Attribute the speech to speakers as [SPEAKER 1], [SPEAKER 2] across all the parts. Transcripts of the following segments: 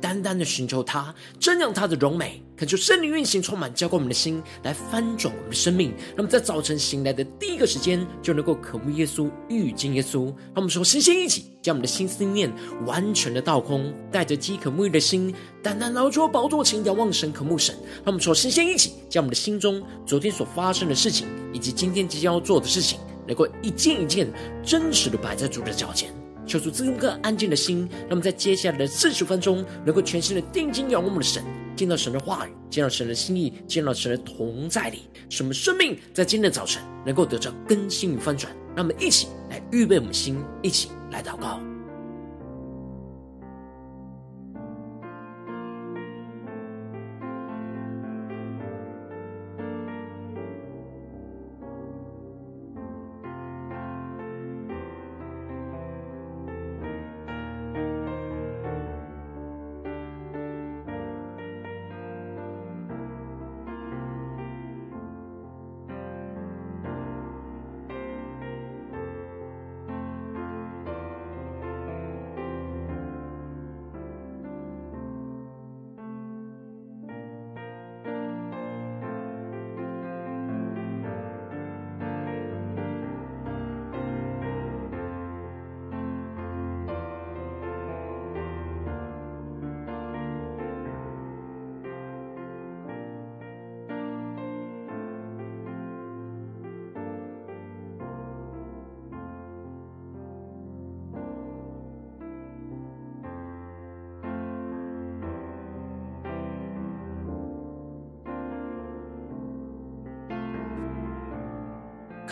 [SPEAKER 1] 单单的寻求他，瞻仰他的荣美，恳求圣灵运行，充满浇灌我们的心，来翻转我们的生命。那么在早晨醒来的第一个时间，就能够渴慕耶稣，遇见耶稣。让我们说，星星一起将我们的心思念完全的倒空，带着饥渴沐浴的心，单单劳作宝座前，仰望神，渴慕神。让我们说，星星一起将我们的心中昨天所发生的事情，以及今天即将要做的事情，能够一件一件真实的摆在主的脚前。求主赐一颗安静的心，让我们在接下来的四十分钟，能够全心的定睛仰望我们的神，见到神的话语，见到神的心意，见到神的同在里，使我们生命在今天的早晨能够得到更新与翻转。让我们一起来预备我们心，一起来祷告。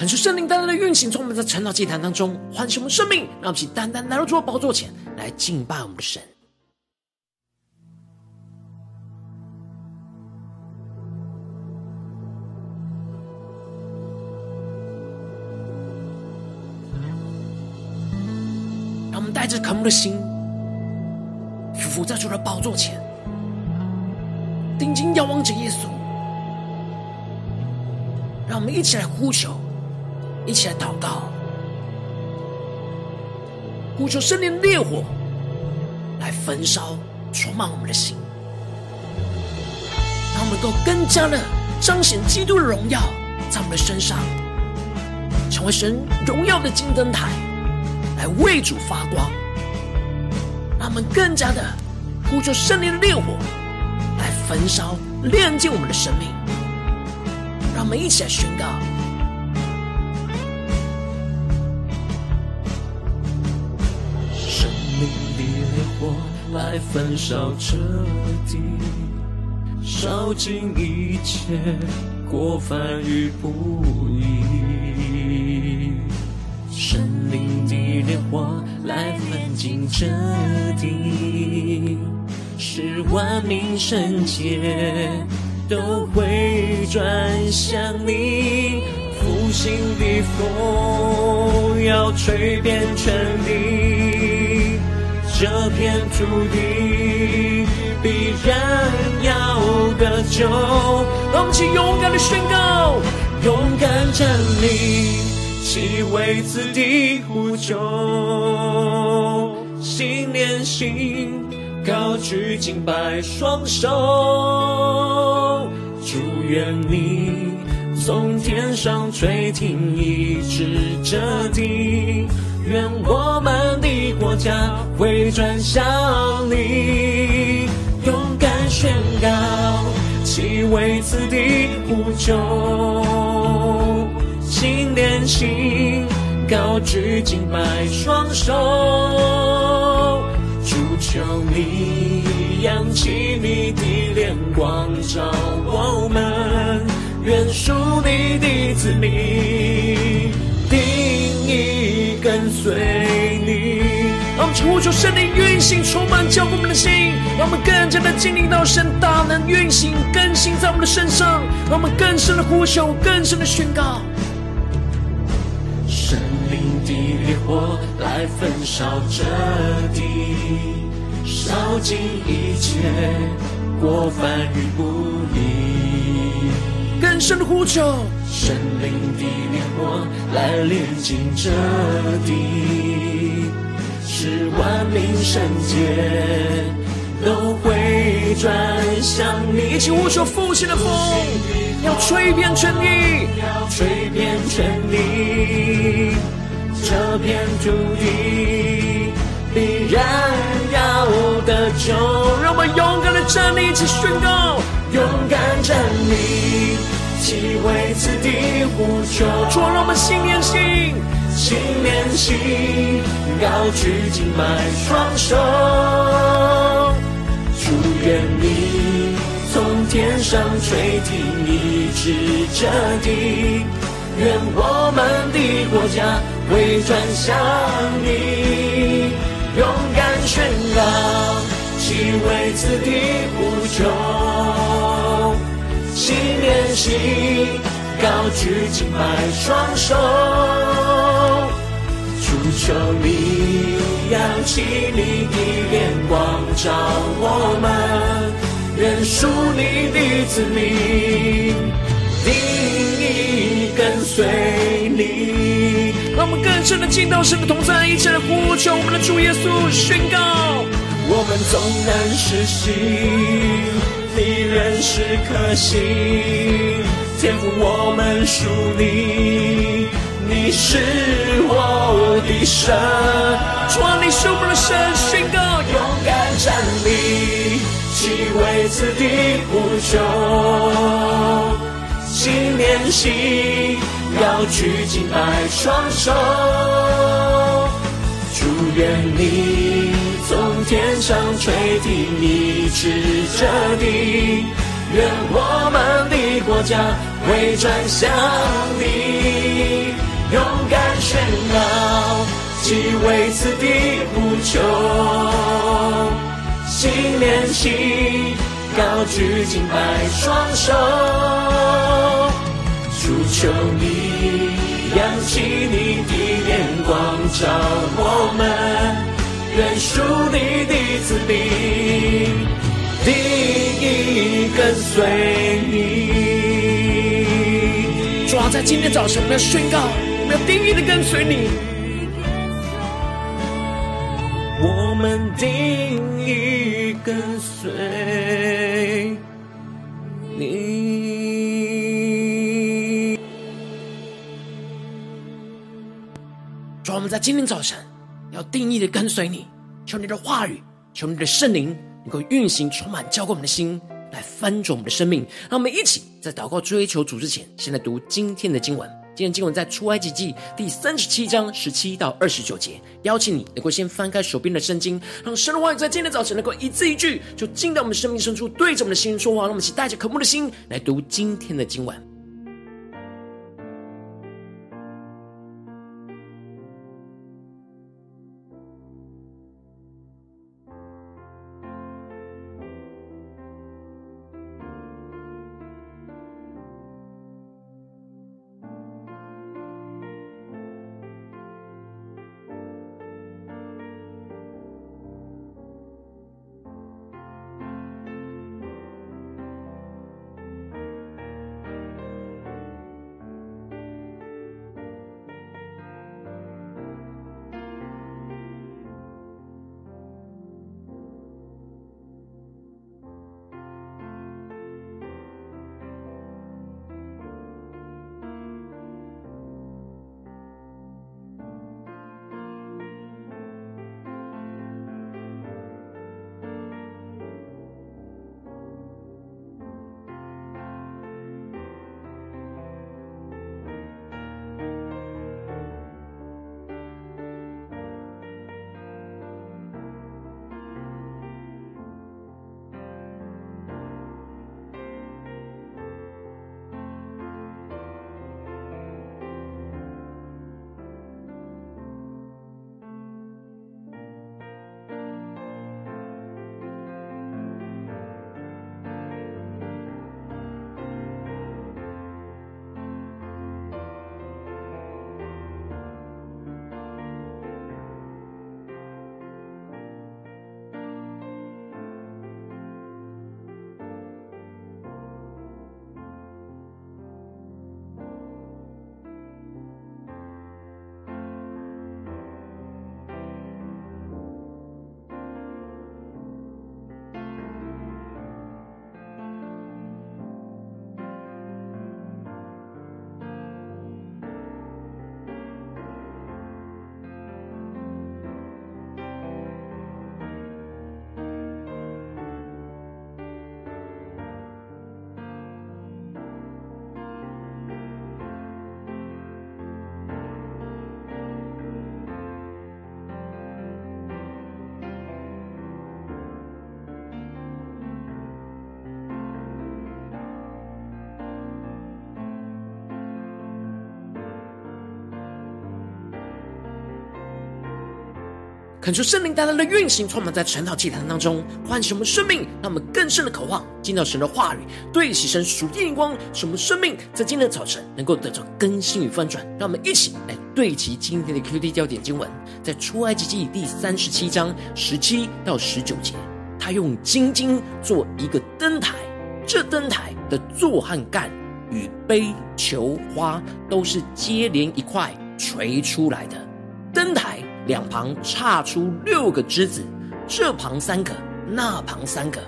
[SPEAKER 1] 恳求圣灵单单的运行，从我们在成长祭坛当中唤醒我们生命，让我们起单单来到主的宝座前来敬拜我们的神。让我们带着渴慕的心，俯伏在主的宝座前，定睛仰望着耶稣。让我们一起来呼求。一起来祷告，呼求圣灵烈火来焚烧、充满我们的心，让我们能够更加的彰显基督的荣耀在我们的身上，成为神荣耀的金灯台，来为主发光。让我们更加的呼求圣灵的烈火来焚烧、炼净我们的生命。让我们一起来宣告。来焚烧彻底，烧尽一切过犯与不义。神灵的烈火来焚尽彻底，使万民圣洁都会转向你。复兴的风要吹遍全地。这片土地必然要得救，让我们一起勇敢的宣告，勇敢站立，起为此地呼救，心连心，高举敬拜双手，祝愿你从天上垂听，一直这地。家回转向你，勇敢宣告，其为此地呼救，心连心，高举敬拜双手，主求你扬起你的脸光照我们，愿属你的子民。定意跟随你，让我们呼求圣灵运行，充满教灌我们的心，让我们更加的经历到神大能运行更新在我们的身上，让我们更深的呼求，更深的宣告。
[SPEAKER 2] 圣灵的烈火来焚烧这地，烧尽一切过犯与不义。
[SPEAKER 1] 更深的呼求，
[SPEAKER 2] 圣灵的烈火来炼净这地，是万民圣洁。都会转向你，
[SPEAKER 1] 一起呼求复兴的风，要吹遍全地，
[SPEAKER 2] 要吹遍全地，这片土地必然要得救。
[SPEAKER 1] 让我们勇敢的站立，一起宣告，
[SPEAKER 2] 勇敢站立，起为此地呼求。
[SPEAKER 1] 主，让我们心连心，
[SPEAKER 2] 心连心，高举敬拜双手。祝愿你从天上垂听，一直这地，愿我们的国家回转向你，勇敢宣告，齐为此地无穷，心连心，高举敬拜双手。求你扬起你的脸光照我们，愿属你的子民定意跟随你。
[SPEAKER 1] 让我们更深的进到神的同在，一起来呼求我们的主耶稣，宣告：
[SPEAKER 2] 我们纵然失信，你仍是可信，天赋我们属你。你是我的神，
[SPEAKER 1] 主啊，你是我们的神，宣告
[SPEAKER 2] 勇敢站立，齐为此地呼求，心连心，要举敬拜双手，祝愿你从天上垂听，医治这地，愿我们的国家回转向你。勇敢宣告，齐为此地呼求，心连心，高举敬拜双手，主求你扬起你的脸光照我们，愿属你的子民定意跟随你。
[SPEAKER 1] 主啊，在今天早晨，我们要宣告。我们要定义的跟随你，
[SPEAKER 2] 我们定义跟随你。
[SPEAKER 1] 主，我们在今天早晨要定义的跟随你，求你的话语，求你的圣灵能够运行，充满浇灌我们的心，来翻转我们的生命。让我们一起在祷告追求主之前，先来读今天的经文。今天经文在出埃及记第三十七章十七到二十九节，邀请你能够先翻开手边的圣经，让神的话语在今天早晨能够一字一句，就进到我们生命深处，对着我们的心说话。让我们一起带着渴慕的心来读今天的经文。恳求圣灵大大的运行，充满在晨祷祭坛当中，唤醒我们生命，让我们更深的渴望进到神的话语，对齐神属天的光，使我们生命在今天的早晨能够得到更新与翻转。让我们一起来对齐今天的 QD 焦点经文，在出埃及记第三十七章十七到十九节，他用金金做一个灯台，这灯台的座和干与杯球花都是接连一块锤出来的，灯台。两旁岔出六个枝子，这旁三个，那旁三个。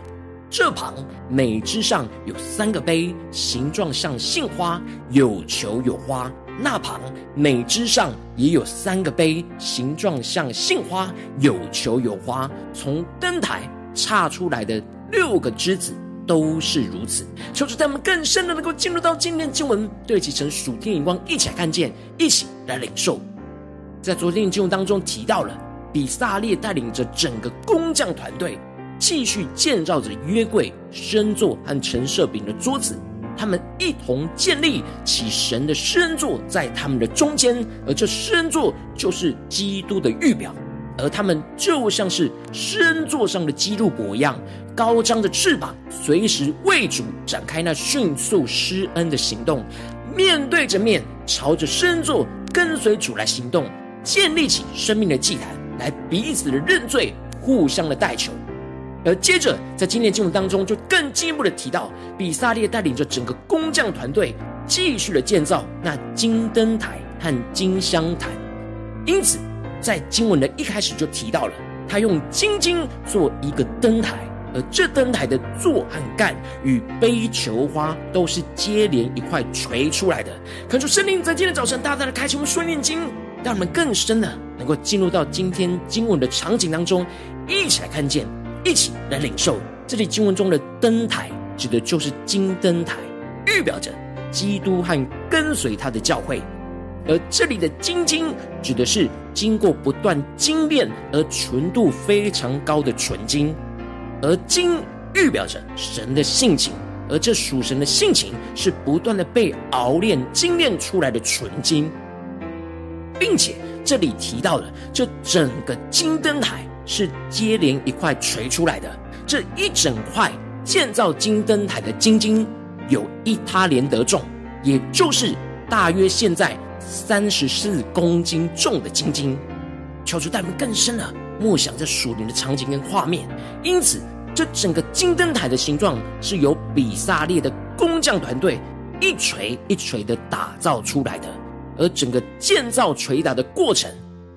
[SPEAKER 1] 这旁每枝上有三个杯，形状像杏花，有球有花；那旁每枝上也有三个杯，形状像杏花，有球有花。从灯台岔出来的六个枝子都是如此。求主带我们更深的能够进入到今天的经文，对齐成属天眼光，一起来看见，一起来领受。在昨天的经文当中提到了，比撒列带领着整个工匠团队，继续建造着约柜、圣座和陈设饼的桌子。他们一同建立起神的施恩座在他们的中间，而这施恩座就是基督的预表。而他们就像是施恩座上的基督伯一样，高张着翅膀，随时为主展开那迅速施恩的行动，面对着面，朝着施恩座跟随主来行动。建立起生命的祭坛，来彼此的认罪，互相的代求。而接着在今天的经文当中，就更进一步的提到，比撒列带领着整个工匠团队，继续的建造那金灯台和金香坛。因此，在经文的一开始就提到了，他用金金做一个灯台，而这灯台的座和干与杯球花都是接连一块锤出来的。恳求圣灵在今天早晨大大的开启我们顺念经。让我们更深的能够进入到今天经文的场景当中，一起来看见，一起来领受。这里经文中的灯台，指的就是金灯台，预表着基督和跟随他的教会；而这里的金金，指的是经过不断精炼而纯度非常高的纯金；而金预表着神的性情，而这属神的性情是不断的被熬炼精炼出来的纯金。并且这里提到了，这整个金灯台是接连一块锤出来的。这一整块建造金灯台的金金有一他连得重，也就是大约现在三十四公斤重的精金。求主带我们更深了，默想这属灵的场景跟画面。因此，这整个金灯台的形状是由比撒列的工匠团队一锤一锤的打造出来的。而整个建造锤打的过程，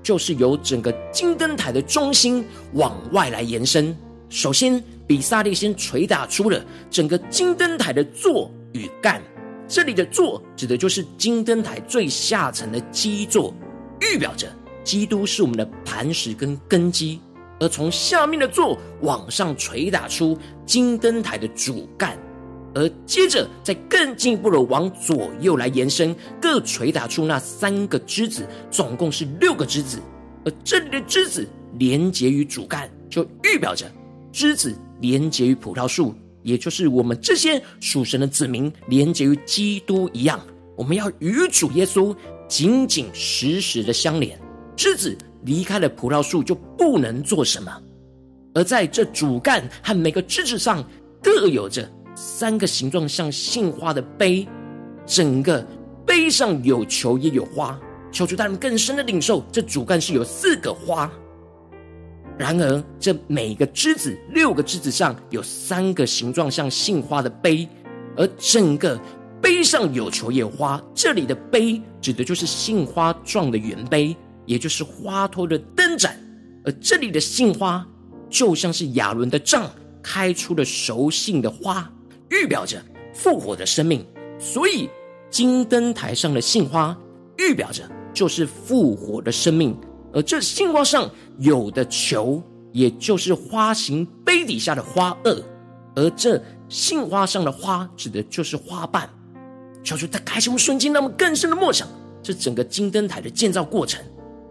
[SPEAKER 1] 就是由整个金灯台的中心往外来延伸。首先，比撒列先锤打出了整个金灯台的座与干。这里的座指的就是金灯台最下层的基座，预表着基督是我们的磐石跟根基。而从下面的座往上锤打出金灯台的主干。而接着，再更进一步的往左右来延伸，各捶打出那三个枝子，总共是六个枝子。而这里的枝子连接于主干，就预表着枝子连接于葡萄树，也就是我们这些属神的子民连接于基督一样。我们要与主耶稣紧紧实实的相连。枝子离开了葡萄树，就不能做什么。而在这主干和每个枝子上，各有着。三个形状像杏花的杯，整个杯上有球也有花。求主带人更深的领受，这主干是有四个花。然而，这每个枝子六个枝子上有三个形状像杏花的杯，而整个杯上有球也有花。这里的杯指的就是杏花状的圆杯，也就是花托的灯盏。而这里的杏花就像是亚伦的杖，开出了熟杏的花。预表着复活的生命，所以金灯台上的杏花预表着就是复活的生命，而这杏花上有的球，也就是花形杯底下的花萼，而这杏花上的花指的就是花瓣。求主在开启我们瞬间，让我们更深的默想这整个金灯台的建造过程，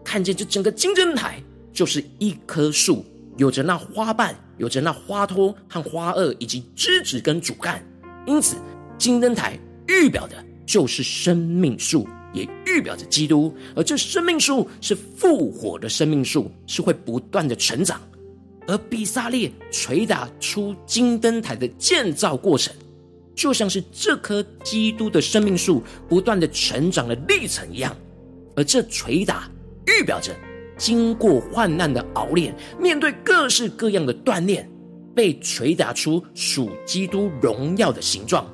[SPEAKER 1] 看见这整个金灯台就是一棵树。有着那花瓣，有着那花托和花萼，以及枝子跟主干，因此金灯台预表的就是生命树，也预表着基督。而这生命树是复活的生命树，是会不断的成长。而比撒列捶打出金灯台的建造过程，就像是这棵基督的生命树不断的成长的历程一样。而这捶打预表着经过患难的熬炼，面对各式各样的锻炼，被捶打出属基督荣耀的形状。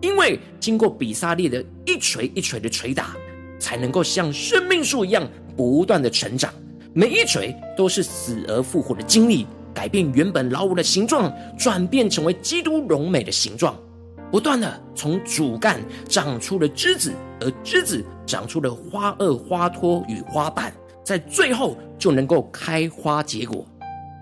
[SPEAKER 1] 因为经过比撒列的一锤一锤的捶打，才能够像生命树一样不断的成长。每一锤都是死而复活的经历，改变原本老五的形状，转变成为基督荣美的形状。不断的从主干长出了枝子，而枝子长出了花萼、花托与花瓣，在最后就能够开花结果。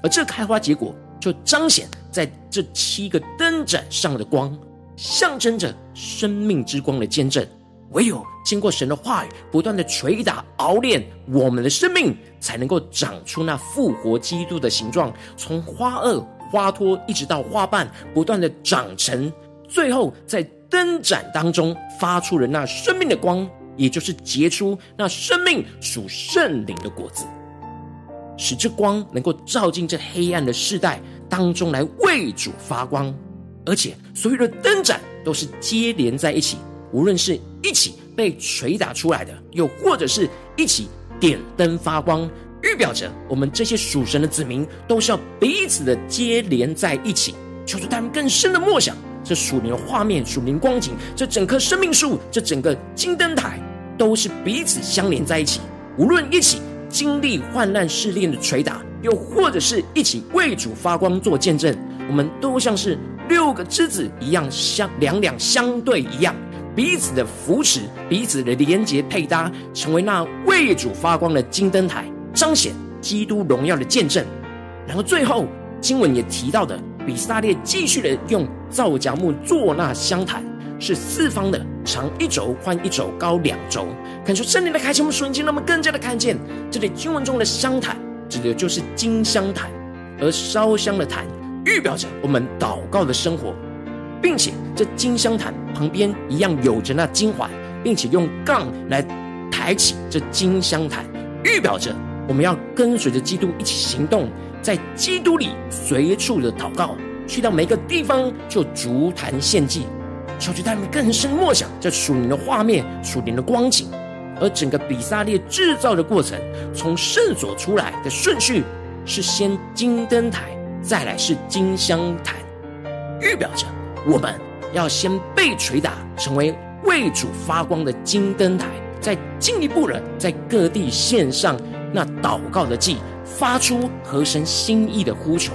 [SPEAKER 1] 而这开花结果就彰显在这七个灯盏上的光。象征着生命之光的见证，唯有经过神的话语不断的捶打熬炼，我们的生命才能够长出那复活基督的形状。从花萼、花托一直到花瓣，不断的长成，最后在灯盏当中发出了那生命的光，也就是结出那生命属圣灵的果子，使这光能够照进这黑暗的世代当中来为主发光。而且，所有的灯盏都是接连在一起，无论是一起被捶打出来的，又或者是一起点灯发光，预表着我们这些属神的子民都是要彼此的接连在一起。求主他们更深的默想，这属灵的画面、属灵光景，这整棵生命树、这整个金灯台，都是彼此相连在一起。无论一起经历患难试炼的捶打，又或者是一起为主发光做见证，我们都像是。六个枝子一样相两两相对一样，彼此的扶持，彼此的连结配搭，成为那为主发光的金灯台，彰显基督荣耀的见证。然后最后经文也提到的，比撒列继续的用皂荚木做那香坛，是四方的，长一轴，宽一轴，高两轴。看出圣灵的开启我们瞬间，让我们更加的看见这里经文中的香坛，指的就是金香坛，而烧香的坛。预表着我们祷告的生活，并且这金香坛旁边一样有着那金环，并且用杠来抬起这金香坛，预表着我们要跟随着基督一起行动，在基督里随处的祷告，去到每个地方就筑坛献祭，求主带们更深默想这属灵的画面、属灵的光景，而整个比撒列制造的过程，从圣所出来的顺序是先金灯台。再来是金香坛，预表着我们要先被捶打，成为为主发光的金灯台，再进一步的在各地献上那祷告的祭，发出合神心意的呼求。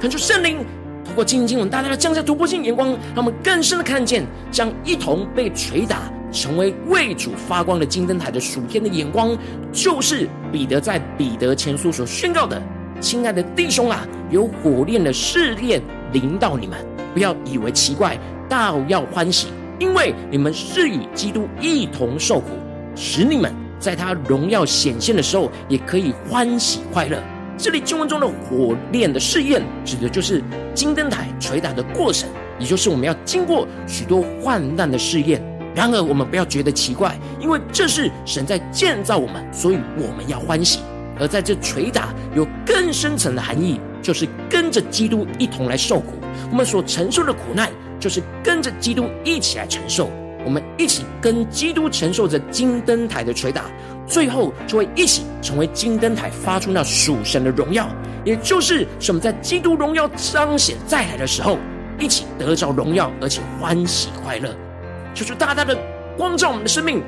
[SPEAKER 1] 恳求圣灵透过经经文大大的降下突破性眼光，让我们更深的看见，将一同被捶打，成为为主发光的金灯台的属天的眼光，就是彼得在彼得前书所宣告的。亲爱的弟兄啊，有火炼的试炼临到你们，不要以为奇怪，倒要欢喜，因为你们是与基督一同受苦，使你们在他荣耀显现的时候，也可以欢喜快乐。这里经文中的火炼的试验，指的就是金灯台捶打的过程，也就是我们要经过许多患难的试验。然而，我们不要觉得奇怪，因为这是神在建造我们，所以我们要欢喜。而在这捶打有更深层的含义，就是跟着基督一同来受苦。我们所承受的苦难，就是跟着基督一起来承受。我们一起跟基督承受着金灯台的捶打，最后就会一起成为金灯台，发出那属神的荣耀。也就是使我们在基督荣耀彰显再来的时候，一起得着荣耀，而且欢喜快乐。求主大大的光照我们的生命，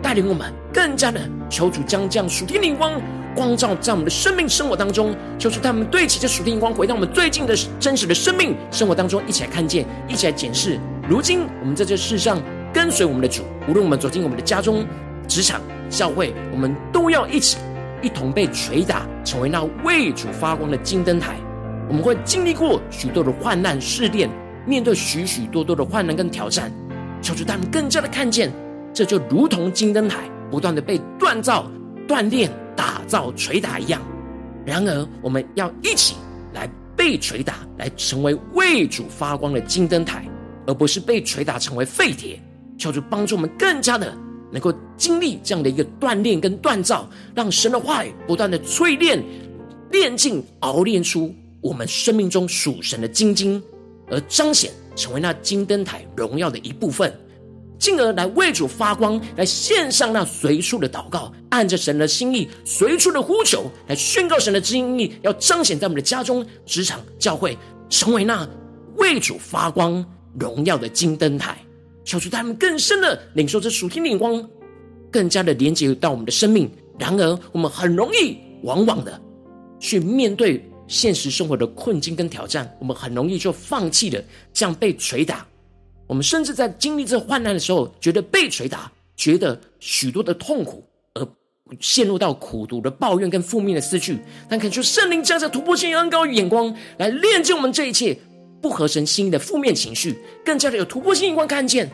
[SPEAKER 1] 带领我们更加的求主将这样属天灵光。光照在我们的生命生活当中，就是他们对齐这属天光，回到我们最近的真实的生命生活当中，一起来看见，一起来检视。如今我们在这世上跟随我们的主，无论我们走进我们的家中、职场、教会，我们都要一起一同被捶打，成为那为主发光的金灯台。我们会经历过许多的患难试炼，面对许许多多的患难跟挑战，求主他们更加的看见，这就如同金灯台不断的被锻造、锻炼。打造捶打一样，然而我们要一起来被捶打，来成为为主发光的金灯台，而不是被捶打成为废铁。求主帮助我们更加的能够经历这样的一个锻炼跟锻造，让神的话语不断的淬炼、炼净、熬炼出我们生命中属神的精金，而彰显成为那金灯台荣耀的一部分。进而来为主发光，来献上那随处的祷告，按着神的心意随处的呼求，来宣告神的旨意，要彰显在我们的家中、职场、教会，成为那为主发光荣耀的金灯台。求出他们更深的领受这属天的眼光，更加的连接到我们的生命。然而，我们很容易、往往的去面对现实生活的困境跟挑战，我们很容易就放弃了，这样被捶打。我们甚至在经历这患难的时候，觉得被捶打，觉得许多的痛苦，而陷入到苦毒的抱怨跟负面的思绪。但恳求圣灵将这突破性恩膏与眼光，来炼净我们这一切不合神心意的负面情绪，更加的有突破性眼光看见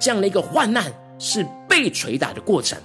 [SPEAKER 1] 这样的一个患难是被捶打的过程。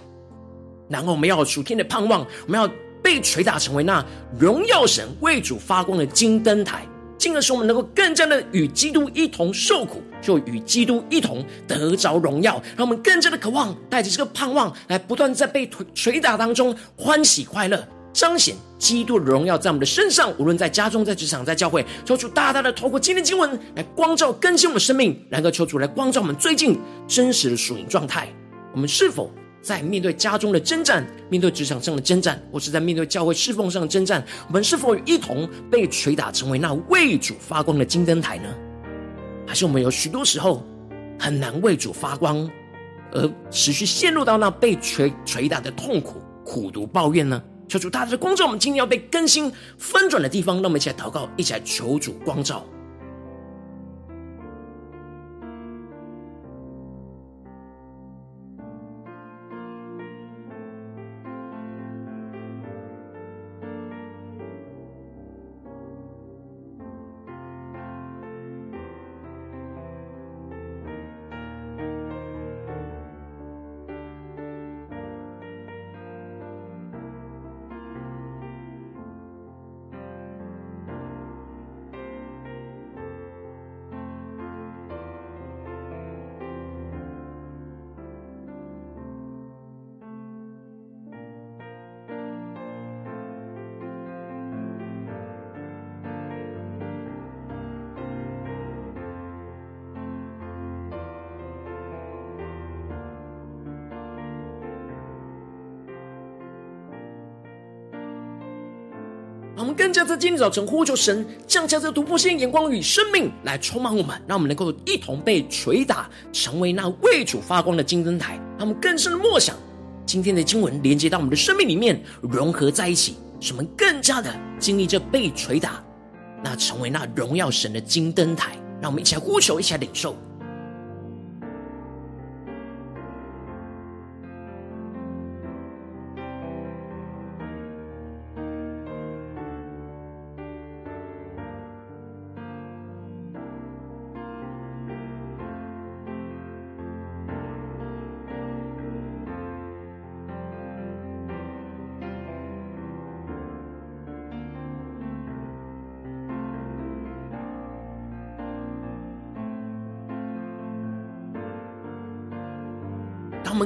[SPEAKER 1] 然后我们要有属天的盼望，我们要被捶打成为那荣耀神为主发光的金灯台。进而使我们能够更加的与基督一同受苦，就与基督一同得着荣耀，让我们更加的渴望，带着这个盼望，来不断在被捶打当中欢喜快乐，彰显基督的荣耀在我们的身上。无论在家中、在职场、在教会，求主大大的透过今天经文来光照更新我们生命，然后求主来光照我们最近真实的属灵状态，我们是否？在面对家中的征战，面对职场上的征战，或是在面对教会侍奉上的征战，我们是否一同被捶打，成为那为主发光的金灯台呢？还是我们有许多时候很难为主发光，而持续陷入到那被捶捶打的痛苦、苦毒、抱怨呢？求主大大的光照我们，今天要被更新翻转的地方，让我们一起来祷告，一起来求主光照。更加在今天早晨呼求神，降下这突破性眼光与生命来充满我们，让我们能够一同被捶打，成为那为主发光的金灯台。让我们更深的默想今天的经文，连接到我们的生命里面，融合在一起，使我们更加的经历这被捶打，那成为那荣耀神的金灯台。让我们一起来呼求，一起来领受。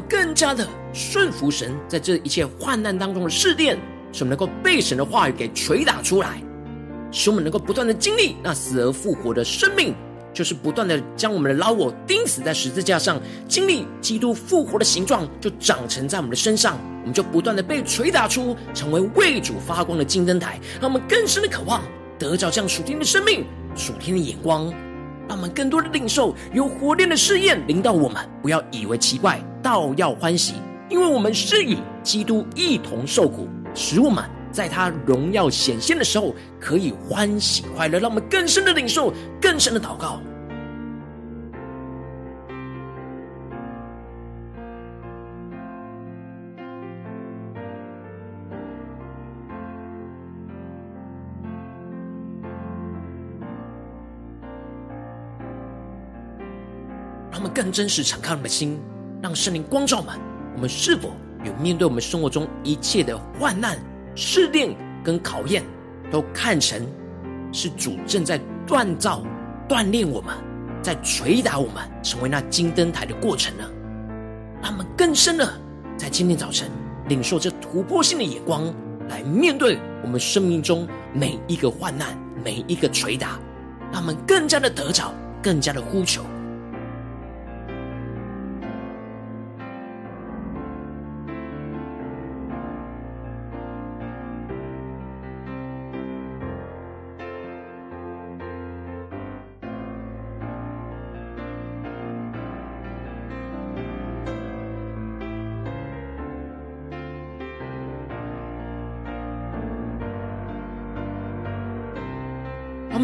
[SPEAKER 1] 更加的顺服神，在这一切患难当中的试炼，使我们能够被神的话语给捶打出来，使我们能够不断的经历那死而复活的生命，就是不断的将我们的老我钉死在十字架上，经历基督复活的形状，就长成在我们的身上，我们就不断的被捶打出，成为为主发光的金灯台，让我们更深的渴望得着这样属天的生命、属天的眼光。让我们更多的领受有火炼的试验临到我们，不要以为奇怪，倒要欢喜，因为我们是与基督一同受苦，使我们在他荣耀显现的时候可以欢喜快乐。让我们更深的领受，更深的祷告。更真实敞开我们的心，让圣灵光照我们。我们是否有面对我们生活中一切的患难、试炼跟考验，都看成是主正在锻造、锻炼我们，在捶打我们，成为那金灯台的过程呢？让我们更深的在今天早晨领受这突破性的眼光，来面对我们生命中每一个患难、每一个捶打，让我们更加的得着，更加的呼求。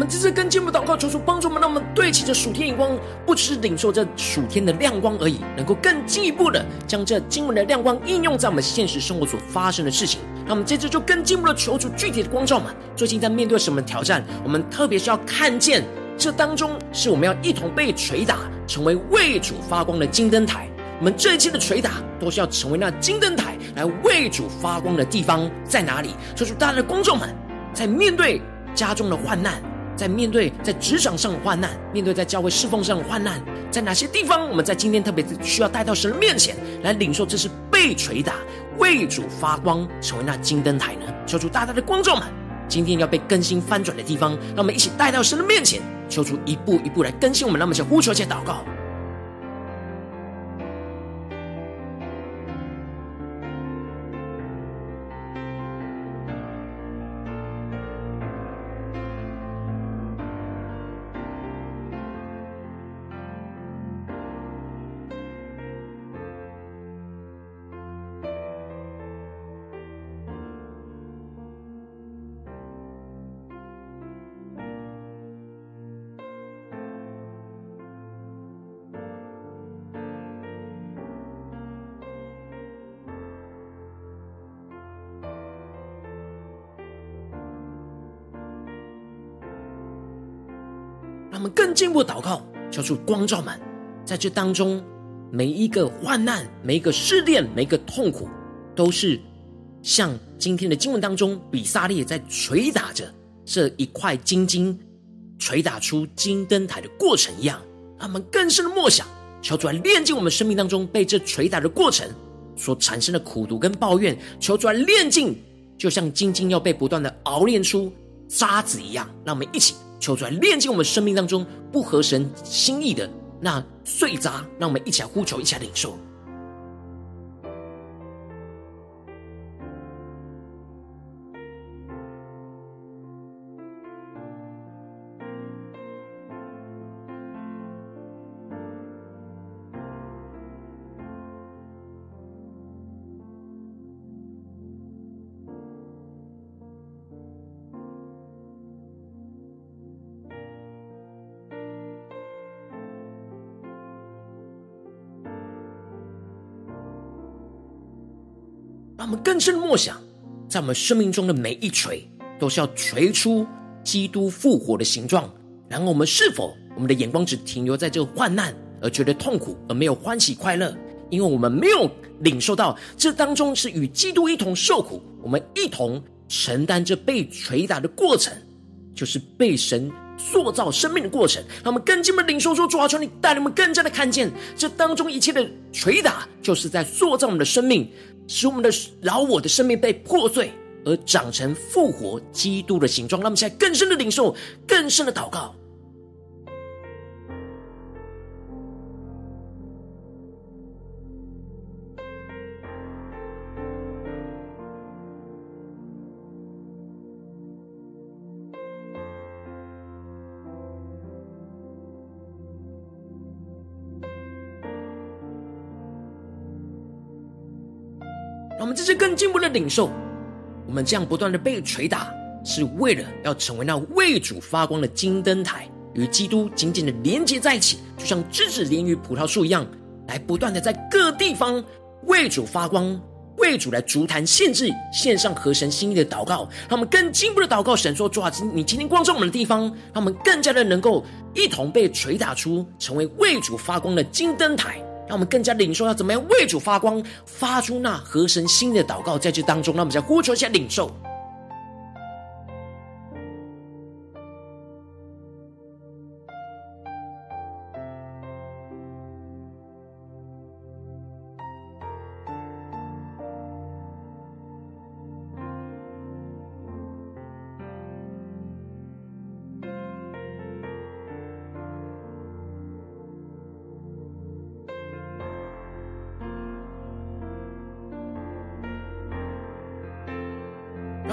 [SPEAKER 1] 们这次跟进步祷告，求主帮助我们，让我们对齐着属天眼光，不只是领受这属天的亮光而已，能够更进一步的将这经文的亮光应用在我们现实生活所发生的事情。那我们这次就更进一步的求主具体的光照们，最近在面对什么挑战？我们特别是要看见这当中是我们要一同被捶打，成为为主发光的金灯台。我们这一期的捶打，都是要成为那金灯台，来为主发光的地方在哪里？求主大家的观众们，在面对家中的患难。在面对在职场上的患难，面对在教会侍奉上的患难，在哪些地方，我们在今天特别需要带到神的面前来领受，这是被捶打、为主发光，成为那金灯台呢？求主大大的光照们，今天要被更新翻转的地方，让我们一起带到神的面前，求主一步一步来更新我们。让我们先呼求，且祷告。进一步祷告，求主光照们，在这当中每一个患难、每一个试炼、每一个痛苦，都是像今天的经文当中，比撒列在捶打着这一块金金，捶打出金灯台的过程一样。让我们更深的默想，求主来炼净我们生命当中被这捶打的过程所产生的苦毒跟抱怨，求主来炼净，就像金金要被不断的熬炼出渣子一样。让我们一起。求出来，炼净我们生命当中不合神心意的那碎渣，让我们一起来呼求，一起来领受。更深的默想，在我们生命中的每一锤，都是要锤出基督复活的形状。然后，我们是否我们的眼光只停留在这个患难，而觉得痛苦，而没有欢喜快乐？因为我们没有领受到这当中是与基督一同受苦，我们一同承担这被锤打的过程，就是被神塑造生命的过程。让我们更进一步领受说：主啊，求你带领我们更加的看见这当中一切的捶打，就是在塑造我们的生命。使我们的老我的生命被破碎，而长成复活基督的形状。让我们现在更深的领受，更深的祷告。进步的领受，我们这样不断的被捶打，是为了要成为那为主发光的金灯台，与基督紧紧的连接在一起，就像枝子连于葡萄树一样，来不断的在各地方为主发光，为主来足坛献祭，献上合神心意的祷告。让我们更进步的祷告，神说：主啊，你今天光照我们的地方，让我们更加的能够一同被捶打出，成为为主发光的金灯台。让我们更加领受要怎么样为主发光，发出那合神心的祷告，在这当中，让我们再呼求一下领受。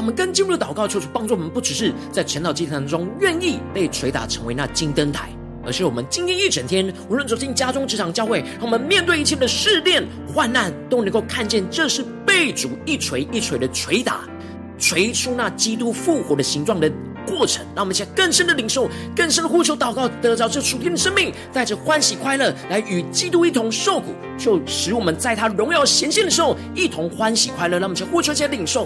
[SPEAKER 1] 我们更进入的祷告，求主帮助我们，不只是在晨祷祭坛中愿意被捶打成为那金灯台，而是我们今天一整天，无论走进家中、职场、教会，让我们面对一切的试炼、患难，都能够看见这是被主一锤一锤的捶打，锤出那基督复活的形状的过程。让我们一起更深的领受、更深的呼求、祷告，得着这属天的生命，带着欢喜快乐来与基督一同受苦，就使我们在他荣耀显现的时候一同欢喜快乐。让我们一起呼求、一领受。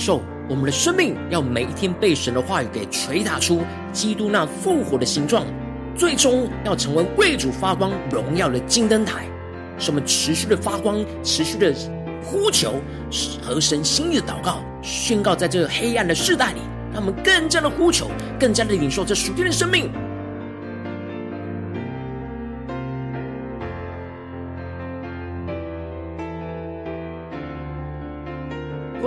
[SPEAKER 1] 受，我们的生命要每一天被神的话语给捶打出基督那复活的形状，最终要成为为主发光荣耀的金灯台。使我们持续的发光，持续的呼求和神心意的祷告，宣告在这个黑暗的世代里，让我们更加的呼求，更加的领受这属天的生命。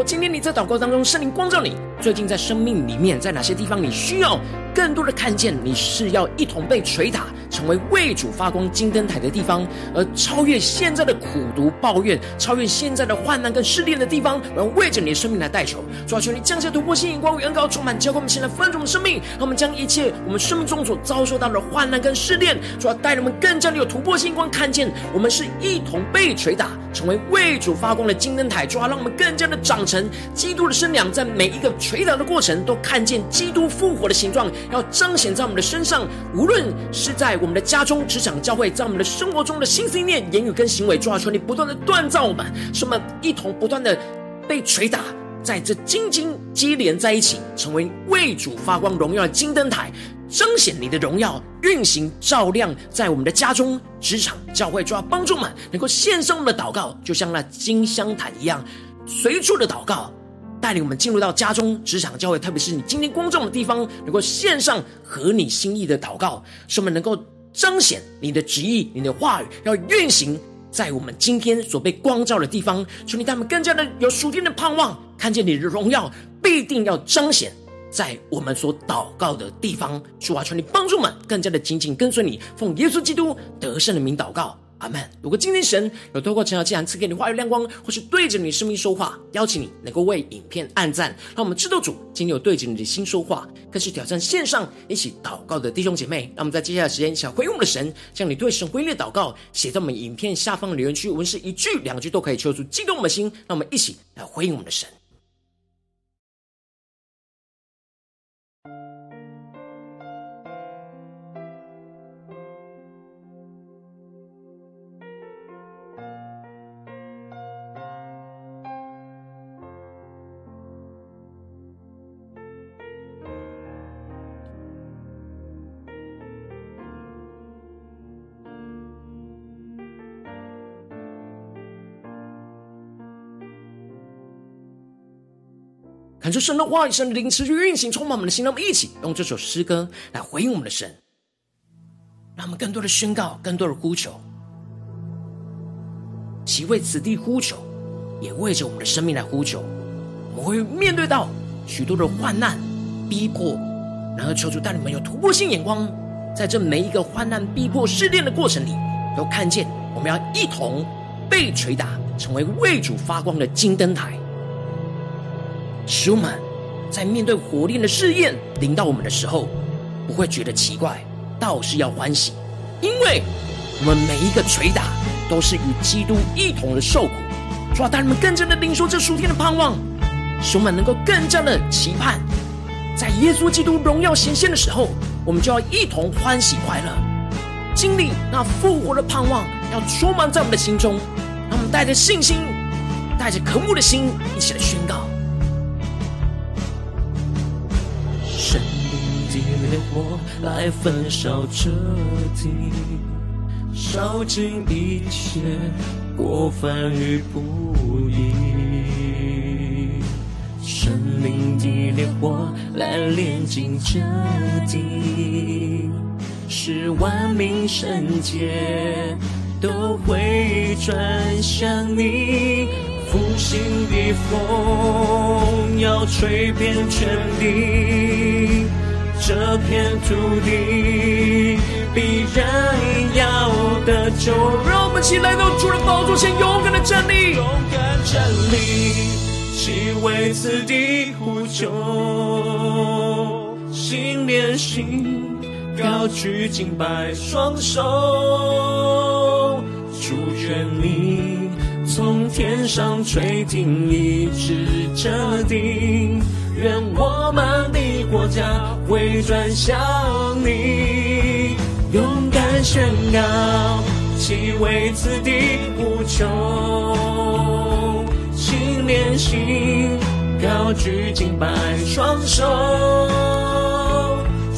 [SPEAKER 1] 今天你在祷告当中，圣灵光照你，最近在生命里面，在哪些地方你需要更多的看见，你是要一同被捶打，成为为主发光金灯台的地方，而超越现在的苦毒抱怨，超越现在的患难跟试炼的地方，然后为着你的生命来代求，主啊，求你降下突破性眼光与恩膏，充满教会我们现在分众的生命，让我们将一切我们生命中所遭受到的患难跟试炼，主啊，带领我们更加的有突破性光，看见我们是一同被捶打，成为为主发光的金灯台，主啊，让我们更加的长。成基督的身量，在每一个捶打的过程，都看见基督复活的形状，要彰显在我们的身上。无论是在我们的家中、职场、教会，在我们的生活中的心思念、言语跟行为，抓住你不断的锻造我们，使我们一同不断的被捶打，在这紧紧接连在一起，成为为主发光荣耀的金灯台，彰显你的荣耀，运行照亮在我们的家中、职场、教会，抓帮助们能够献上我们的祷告，就像那金香坛一样。随处的祷告，带领我们进入到家中、职场、教会，特别是你今天工作的地方，能够献上合你心意的祷告，使我们能够彰显你的旨意、你的话语，要运行在我们今天所被光照的地方。求你他们更加的有属天的盼望，看见你的荣耀必定要彰显在我们所祷告的地方。主啊，求你帮助们更加的紧紧跟随你，奉耶稣基督得胜的名祷告。阿们。如果今天神有透过陈小祭坛赐给你话语亮光，或是对着你生命说话，邀请你能够为影片按赞，让我们知道主今天有对着你的心说话，更是挑战线上一起祷告的弟兄姐妹。让我们在接下来时间，想回应我们的神，将你对神回应的祷告写在我们影片下方的留言区，文是一句两句都可以，求主激动我们的心，让我们一起来回应我们的神。看出神的话语，神的灵持续运行，充满我们的心。让我们一起用这首诗歌来回应我们的神，让我们更多的宣告，更多的呼求，其为此地呼求，也为着我们的生命来呼求。我们会面对到许多的患难逼迫，然后求主带你们有突破性眼光，在这每一个患难、逼迫、试炼的过程里，都看见我们要一同被捶打，成为为主发光的金灯台。使我们在面对火炼的试验临到我们的时候，不会觉得奇怪，倒是要欢喜，因为我们每一个捶打都是与基督一同的受苦。主啊，带你们更加的领受这数天的盼望，使我们能够更加的期盼，在耶稣基督荣耀显现的时候，我们就要一同欢喜快乐，经历那复活的盼望，要充满在我们的心中。让我们带着信心，带着渴慕的心，一起来宣告。
[SPEAKER 2] 火来焚烧彻底，烧尽一切过犯与不义。生命的烈火来炼净这地，使万民圣洁都会转向你。复兴的风要吹遍全地，这片土地必然要得救。
[SPEAKER 1] 让我们一起来到主的宝座前，勇敢的站立，
[SPEAKER 2] 勇敢站立。岂为此地呼求，心连心，高举敬拜双手，主愿你从天上垂听，一直这定，愿我们的国家回转向你，勇敢宣告，岂为此地呼求。连心，高举敬拜双手，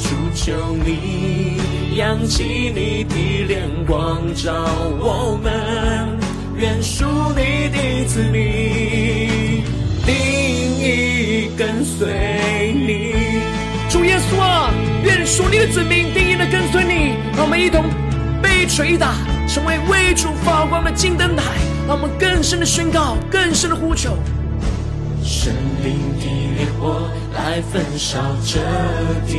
[SPEAKER 2] 主求你扬起你的脸光照我们，愿属你的子民定意跟随你。
[SPEAKER 1] 主耶稣啊，愿属你的子民定意的跟随你，让我们一同被捶打，成为为主发光的金灯台。让我们更深的宣告，更深的呼求。
[SPEAKER 2] 神灵的烈火来焚烧这地，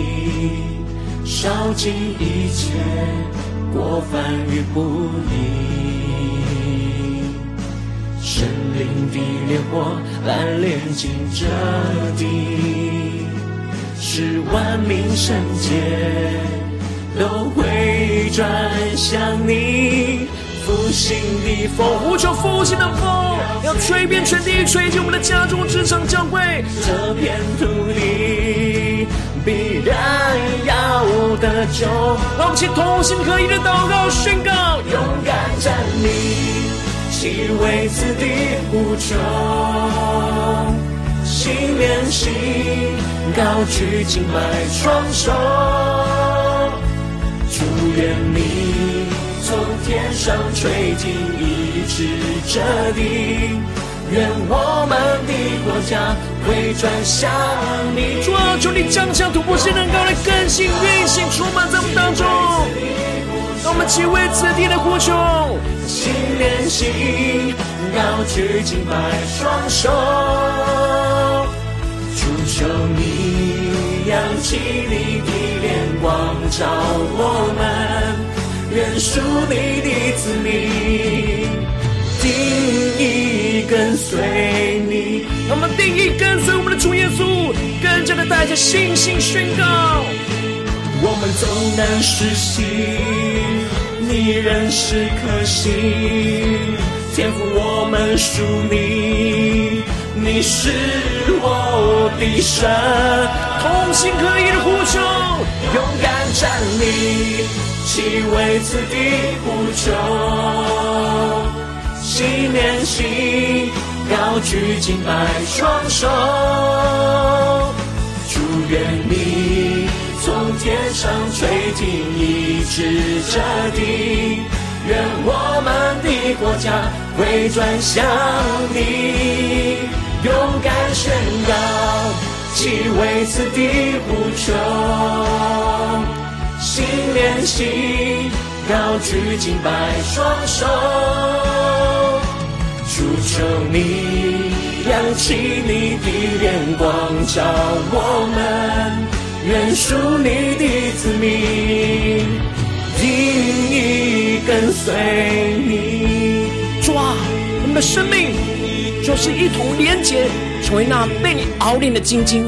[SPEAKER 2] 烧尽一切过犯与不义。生命的烈火来炼净这地，使万民圣洁都会转向你。复兴的风，
[SPEAKER 1] 呼求复兴的风，要吹遍全地，吹进我们的家中、职场、教会。
[SPEAKER 2] 这片土地必然要得救。
[SPEAKER 1] 让我们一起同心合一的祷告、宣告，
[SPEAKER 2] 勇敢站立，岂为此地无穷，心连心，高举敬拜双手，祝愿你。从天上垂听，一直这地，愿我们的国家回转向你。
[SPEAKER 1] 主啊，求你降下突破性能高来更新运行，充满在我们当中。我们齐为此地的呼求，
[SPEAKER 2] 心连心，高举敬拜双手，主求你扬起你的脸光照我们。愿属你的子民定义跟随你。
[SPEAKER 1] 让我们定义跟随我们的主耶稣，更加的带着信心宣告。
[SPEAKER 2] 我们纵然失信，你仍是可信。天赋，我们属你，你是我的神。
[SPEAKER 1] 同心合意的呼求，
[SPEAKER 2] 勇敢站立。岂为此地呼求，心连心，高举敬拜双手。祝愿你天上垂听，一直这地，愿我们的国家回转向你，勇敢宣告，岂为此地呼求。心连心，高举敬拜双手，主求你扬起你的眼光照我们，愿属你的子民，定意跟随你。
[SPEAKER 1] 主啊，我们的生命就是一同连结，成为那被你熬炼的晶晶。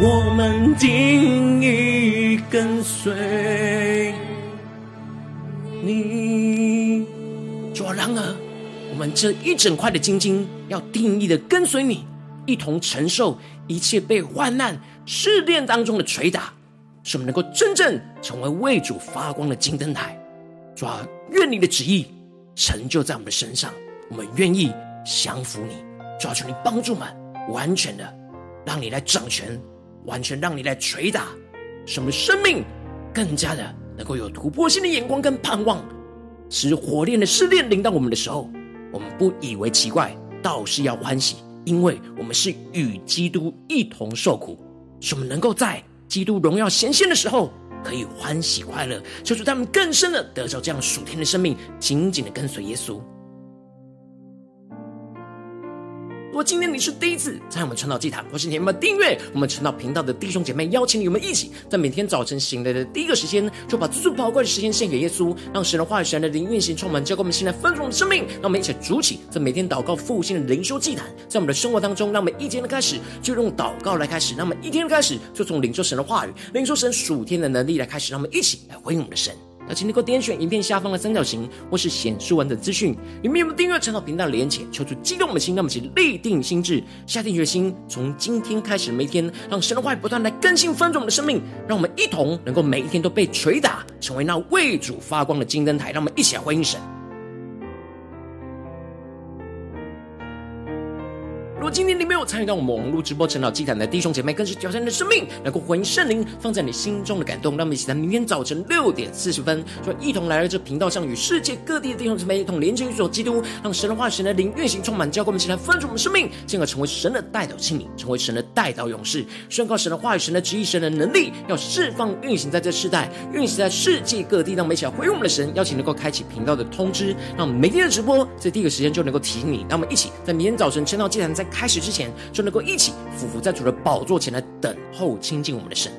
[SPEAKER 2] 我们定意跟随你。
[SPEAKER 1] 主啊，然而我们这一整块的晶晶要定义的跟随你，一同承受一切被患难试炼当中的捶打，使我们能够真正成为为主发光的金灯台。主，愿你的旨意成就在我们的身上，我们愿意降服你。主啊，求你帮助我们，完全的让你来掌权。完全让你来捶打，使我们的生命更加的能够有突破性的眼光跟盼望，使火炼的试炼临到我们的时候，我们不以为奇怪，倒是要欢喜，因为我们是与基督一同受苦，使我们能够在基督荣耀显现的时候，可以欢喜快乐，求主他们更深的得着这样属天的生命，紧紧的跟随耶稣。如果今天你是第一次在我们传道祭坛，或是你有没有订阅我们传道频道的弟兄姐妹，邀请你们一起在每天早晨醒来的第一个时间，就把最最宝贵的时间献给耶稣，让神的话语、神的灵运行充满，交给我们现在丰盛的生命。让我们一起主起，在每天祷告复兴的灵修祭坛，在我们的生活当中，让我们一天的开始就用祷告来开始，让我们一天的开始就从领受神的话语、领受神属天的能力来开始，让我们一起来回应我们的神。那请能够点选影片下方的三角形，或是显示完整资讯，里面有没有订阅陈老频道的连结？求主激动我们的心，让我们一起立定心智，下定决心，从今天开始每一天，让神的话语不断来更新翻转我们的生命，让我们一同能够每一天都被捶打，成为那为主发光的金灯台。让我们一起来回应神。如果今天你没有参与到我们网络直播晨祷祭坛的弟兄姐妹，更是挑战你的生命，能够回应圣灵放在你心中的感动。让我们一起在明天早晨六点四十分，就一同来到这频道上，与世界各地的弟兄姊妹一同连接与主基督，让神的话、神的灵运行充满，教灌我们一，起来分足我们生命，进而成为神的代祷器皿，成为神的代祷勇士，宣告神的话语、神的旨意、神的能力，要释放运行在这世代，运行在世界各地。让我们一起来回应我们的神，邀请能够开启频道的通知，让我们每天的直播在第一个时间就能够提醒你。让我们一起在明天早晨晨祷祭坛在。开始之前，就能够一起俯伏在主的宝座前来等候亲近我们的神。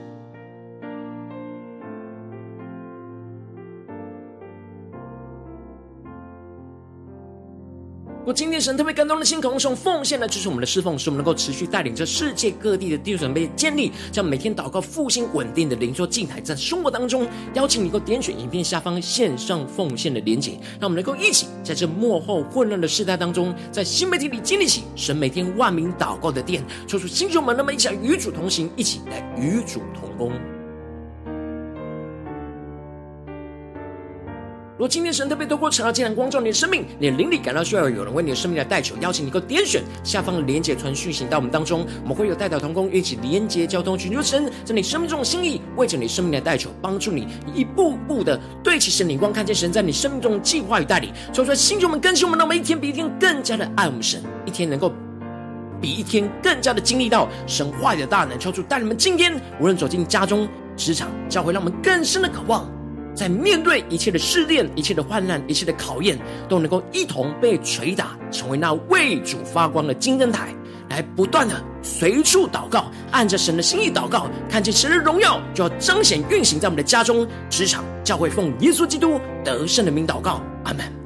[SPEAKER 1] 我今天神特别感动的心，渴望用奉献来支持我们的侍奉，使我们能够持续带领着世界各地的弟兄姊妹建立，将每天祷告复兴稳定的灵修祭台，在生活当中邀请你能够点选影片下方线上奉献的连结，让我们能够一起在这幕后混乱的世代当中，在新媒体里建立起神每天万名祷告的殿，抽出弟兄们，那么一起来与主同行，一起来与主同工。如果今天神特别透过晨祷祭坛光照你的生命，你的灵力感到需要有人为你的生命来代求，邀请你够点选下方的连结传讯息到我们当中，我们会有代表同工一起连结交通，寻求神在你生命中的心意，为着你生命的代求，帮助你一步步的对齐神的眼光，看见神在你生命中的计划与带领。说出来，星球们更新我们，让我们一天比一天更加的爱我们神，一天能够比一天更加的经历到神话语的大能。求主带你们今天无论走进家中、职场、教会，让我们更深的渴望。在面对一切的试炼、一切的患难、一切的考验，都能够一同被捶打，成为那为主发光的金灯台，来不断的随处祷告，按着神的心意祷告，看见神的荣耀就要彰显运行在我们的家中、职场、教会，奉耶稣基督得胜的名祷告，阿门。